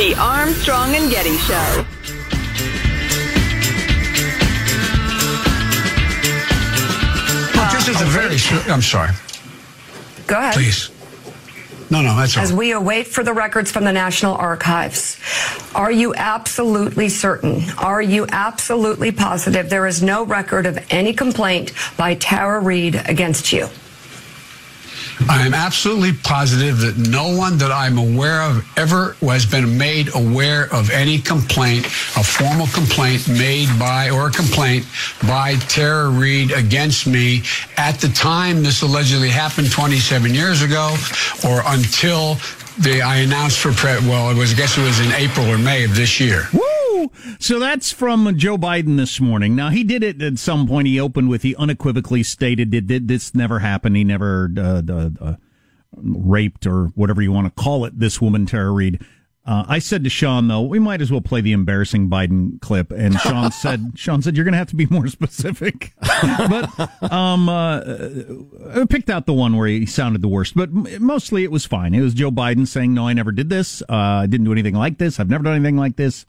The Armstrong and Getty Show. This is a very. I'm sorry. Go ahead. Please. No, no, that's all. As we await for the records from the National Archives, are you absolutely certain? Are you absolutely positive there is no record of any complaint by Tara Reade against you? I am absolutely positive that no one that I'm aware of ever has been made aware of any complaint, a formal complaint made by or a complaint by Tara Reade against me at the time this allegedly happened 27 years ago or until the, I announced for pre- well, it was I guess it was in April or May of this year. Woo! So that's from Joe Biden this morning. Now he did it at some point. He opened with he unequivocally stated that did this never happened. He never uh, uh, raped or whatever you want to call it. This woman, Tara Reade. Uh, I said to Sean though, we might as well play the embarrassing Biden clip, and Sean said, Sean said you're going to have to be more specific. but um, uh, I picked out the one where he sounded the worst, but mostly it was fine. It was Joe Biden saying, "No, I never did this. Uh, I didn't do anything like this. I've never done anything like this."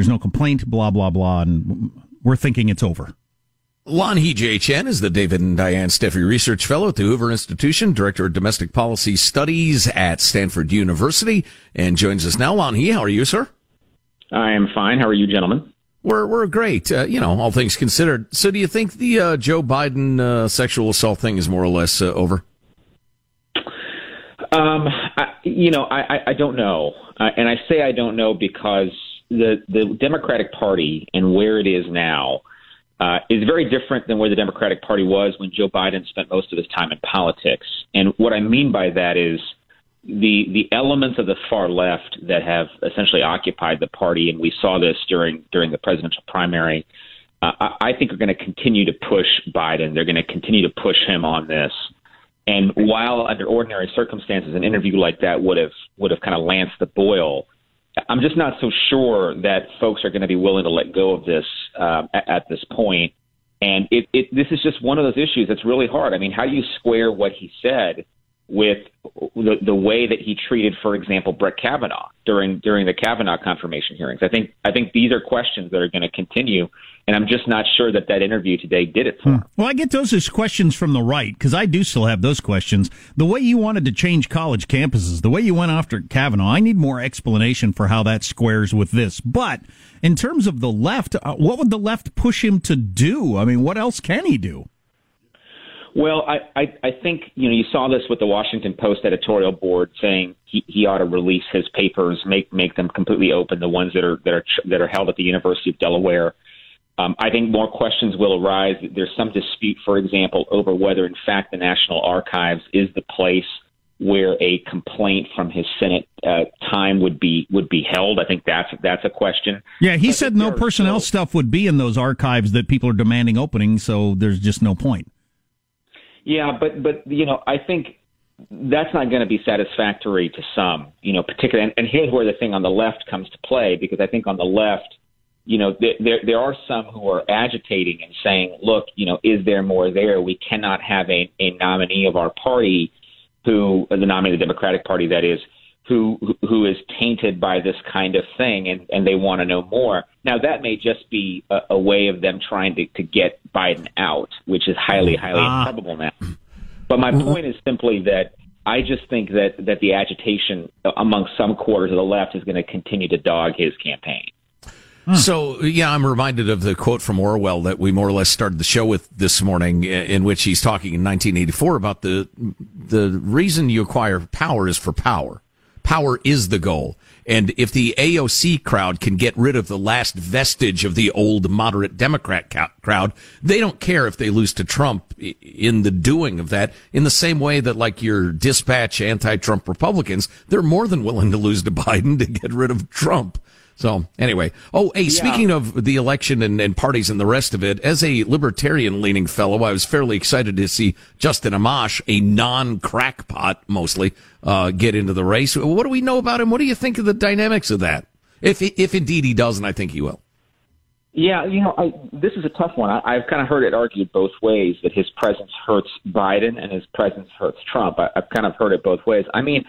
There's no complaint, blah, blah, blah. And we're thinking it's over. Lanhee J. Chen is the David and Diane Steffy Research Fellow at the Hoover Institution, Director of Domestic Policy Studies at Stanford University, and joins us now. Lon He, how are you, sir? I am fine. How are you, gentlemen? We're we're great. Uh, you know, all things considered. So, do you think the uh, Joe Biden uh, sexual assault thing is more or less uh, over? Um, I, you know, I, I don't know, uh, and I say I don't know because the the Democratic Party and where it is now uh, is very different than where the Democratic Party was when Joe Biden spent most of his time in politics. And what I mean by that is the the elements of the far left that have essentially occupied the party, and we saw this during during the presidential primary. Uh, I, I think are going to continue to push Biden. They're going to continue to push him on this. And while under ordinary circumstances, an interview like that would have would have kind of lanced the boil, I'm just not so sure that folks are going to be willing to let go of this um, at, at this point. And it, it, this is just one of those issues that's really hard. I mean, how do you square what he said with the, the way that he treated, for example, Brett Kavanaugh during during the Kavanaugh confirmation hearings? I think I think these are questions that are going to continue, and I'm just not sure that that interview today did it for him. Well, I get those as questions from the right because I do still have those questions. The way you wanted to change college campuses, the way you went after Kavanaugh, I need more explanation for how that squares with this. But in terms of the left, uh, what would the left push him to do? I mean, what else can he do? Well, I, I, I think you know you saw this with the Washington Post editorial board saying he, he ought to release his papers, make make them completely open, the ones that are that are that are held at the University of Delaware. Um, I think more questions will arise. There's some dispute, for example, over whether in fact the National Archives is the place where a complaint from his Senate uh, time would be would be held. I think that's that's a question. Yeah, he said no personnel stuff would be in those archives that people are demanding opening, so there's just no point. Yeah, but but you know, I think that's not going to be satisfactory to some. You know, particularly, and, and here's where the thing on the left comes to play because I think on the left, you know, there there, there are some who are agitating and saying, look, you know, is there more there? We cannot have a, a nominee of our party who the nominee of the Democratic Party that is who who is tainted by this kind of thing and, and they want to know more. Now that may just be a, a way of them trying to, to get Biden out, which is highly, highly uh. improbable now. But my point is simply that I just think that, that the agitation among some quarters of the left is going to continue to dog his campaign. So, yeah, I'm reminded of the quote from Orwell that we more or less started the show with this morning, in which he's talking in 1984 about the the reason you acquire power is for power. Power is the goal. And if the AOC crowd can get rid of the last vestige of the old moderate Democrat crowd, they don't care if they lose to Trump in the doing of that. In the same way that, like your dispatch anti-Trump Republicans, they're more than willing to lose to Biden to get rid of Trump. So anyway, oh, hey, yeah. speaking of the election and, and, parties and the rest of it, as a libertarian leaning fellow, I was fairly excited to see Justin Amash, a non crackpot mostly, uh, get into the race. What do we know about him? What do you think of the dynamics of that? If, if indeed he does, and I think he will. Yeah, you know, I, this is a tough one. I, I've kind of heard it argued both ways that his presence hurts Biden and his presence hurts Trump. I, I've kind of heard it both ways. I mean,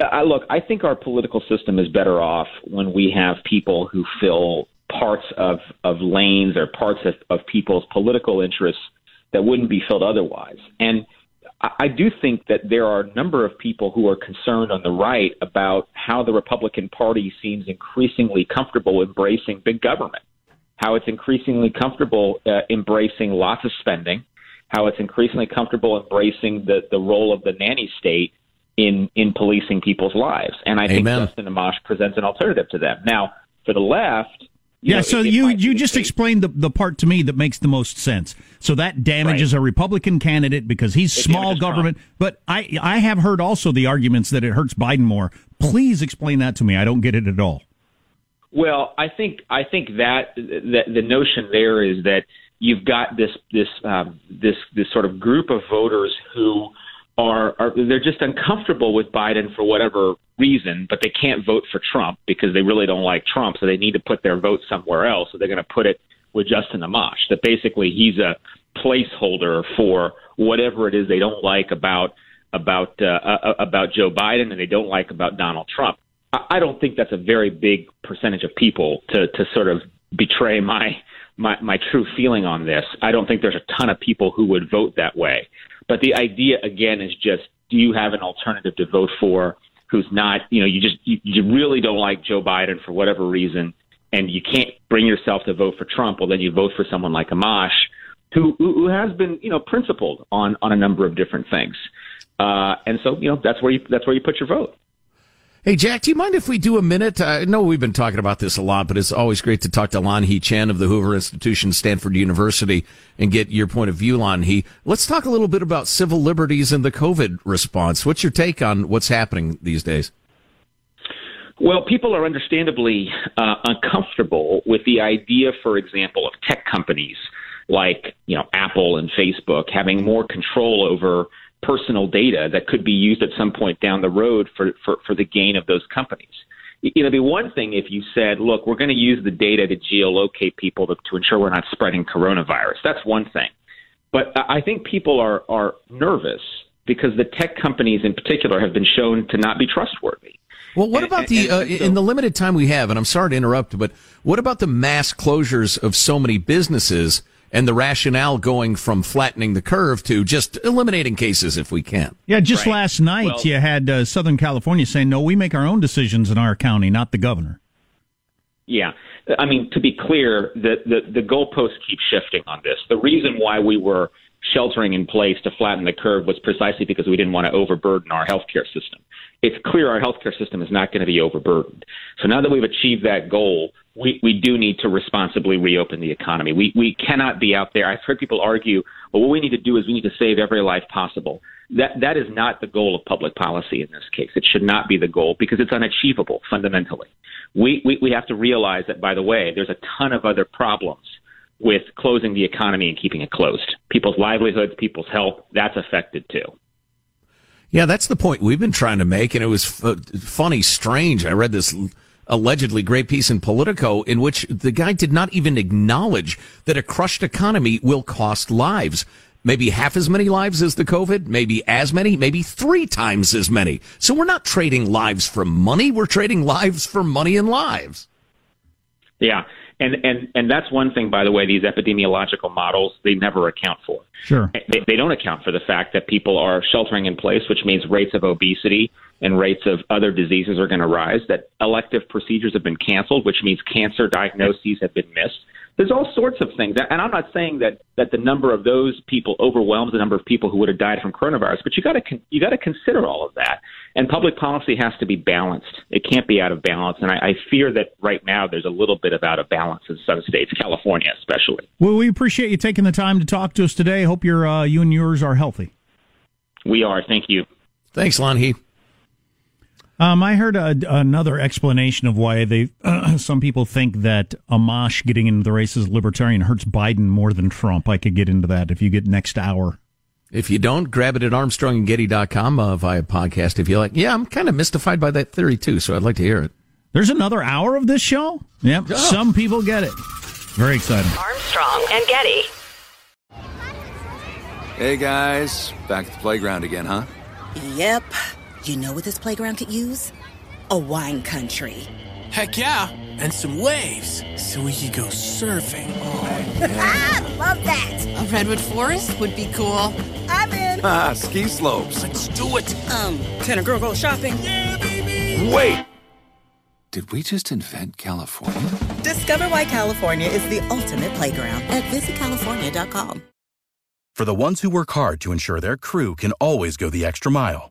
I, look, I think our political system is better off when we have people who fill parts of, of lanes or parts of, of people's political interests that wouldn't be filled otherwise. And I I do think that there are a number of people who are concerned on the right about how the Republican Party seems increasingly comfortable embracing big government, how it's increasingly comfortable uh, embracing lots of spending, how it's increasingly comfortable embracing the, the role of the nanny state in in policing people's lives. And I Amen. think Justin Amash presents an alternative to them. Now, for the left, yeah, know, so it, it you you just explained the the part to me that makes the most sense. So that damages right. a Republican candidate because he's it small government. Trump. But I I have heard also the arguments that it hurts Biden more. Please explain that to me. I don't get it at all. Well, I think I think that, that the notion there is that you've got this this um, this this sort of group of voters who are, are they're just uncomfortable with Biden for whatever reason, but they can't vote for Trump because they really don't like Trump, so they need to put their vote somewhere else. So they're going to put it with Justin Amash. That basically he's a placeholder for whatever it is they don't like about about uh, uh, about Joe Biden and they don't like about Donald Trump. I, I don't think that's a very big percentage of people to to sort of betray my my my true feeling on this. I don't think there's a ton of people who would vote that way. But the idea again is just do you have an alternative to vote for who's not, you know, you just you, you really don't like Joe Biden for whatever reason and you can't bring yourself to vote for Trump, well then you vote for someone like Amash who who has been, you know, principled on on a number of different things. Uh, and so, you know, that's where you that's where you put your vote. Hey, Jack, do you mind if we do a minute? I know we've been talking about this a lot, but it's always great to talk to Lanhee Chen of the Hoover Institution, Stanford University, and get your point of view, Lanhee. Let's talk a little bit about civil liberties and the COVID response. What's your take on what's happening these days? Well, people are understandably uh, uncomfortable with the idea, for example, of tech companies like you know Apple and Facebook having more control over personal data that could be used at some point down the road for, for, for the gain of those companies. It'd be one thing if you said, look, we're going to use the data to geolocate people to, to ensure we're not spreading coronavirus. That's one thing. But I think people are, are nervous because the tech companies in particular have been shown to not be trustworthy. Well, what about the uh, in the limited time we have? And I'm sorry to interrupt, but what about the mass closures of so many businesses? And the rationale going from flattening the curve to just eliminating cases if we can. Yeah, just right. last night well, you had uh, Southern California saying, no, we make our own decisions in our county, not the governor. Yeah. I mean, to be clear, the, the, the goalposts keep shifting on this. The reason why we were sheltering in place to flatten the curve was precisely because we didn't want to overburden our healthcare system. It's clear our healthcare system is not going to be overburdened. So now that we've achieved that goal, we, we do need to responsibly reopen the economy. We, we cannot be out there. I've heard people argue, well, what we need to do is we need to save every life possible. That, that is not the goal of public policy in this case. It should not be the goal because it's unachievable fundamentally. We, we, we have to realize that, by the way, there's a ton of other problems with closing the economy and keeping it closed. People's livelihoods, people's health, that's affected too. Yeah, that's the point we've been trying to make. And it was f- uh, funny, strange. I read this allegedly great piece in Politico in which the guy did not even acknowledge that a crushed economy will cost lives. Maybe half as many lives as the COVID, maybe as many, maybe three times as many. So we're not trading lives for money. We're trading lives for money and lives. Yeah. And, and, and that's one thing, by the way, these epidemiological models, they never account for. Sure. They, they don't account for the fact that people are sheltering in place, which means rates of obesity and rates of other diseases are going to rise, that elective procedures have been canceled, which means cancer diagnoses have been missed. There's all sorts of things. And I'm not saying that, that the number of those people overwhelms the number of people who would have died from coronavirus, but you got to you got to consider all of that. And public policy has to be balanced. It can't be out of balance. And I, I fear that right now there's a little bit of out of balance in some states, California especially. Well, we appreciate you taking the time to talk to us today. Hope your uh, you and yours are healthy. We are. Thank you. Thanks, Lanhee. Um, I heard a, another explanation of why they uh, some people think that Amash getting into the race as libertarian hurts Biden more than Trump. I could get into that if you get next hour. If you don't, grab it at armstrongandgetty.com uh, via podcast if you like. Yeah, I'm kind of mystified by that theory too, so I'd like to hear it. There's another hour of this show? Yep. Oh. Some people get it. Very exciting. Armstrong and Getty. Hey guys, back at the playground again, huh? Yep. You know what this playground could use? A wine country. Heck yeah, and some waves so we could go surfing. Oh, yeah. Love that. A redwood forest would be cool. I'm in. Ah, ski slopes. Let's do it. Um, can a girl go shopping? Yeah, baby. Wait. Did we just invent California? Discover why California is the ultimate playground at visitcalifornia.com. For the ones who work hard to ensure their crew can always go the extra mile,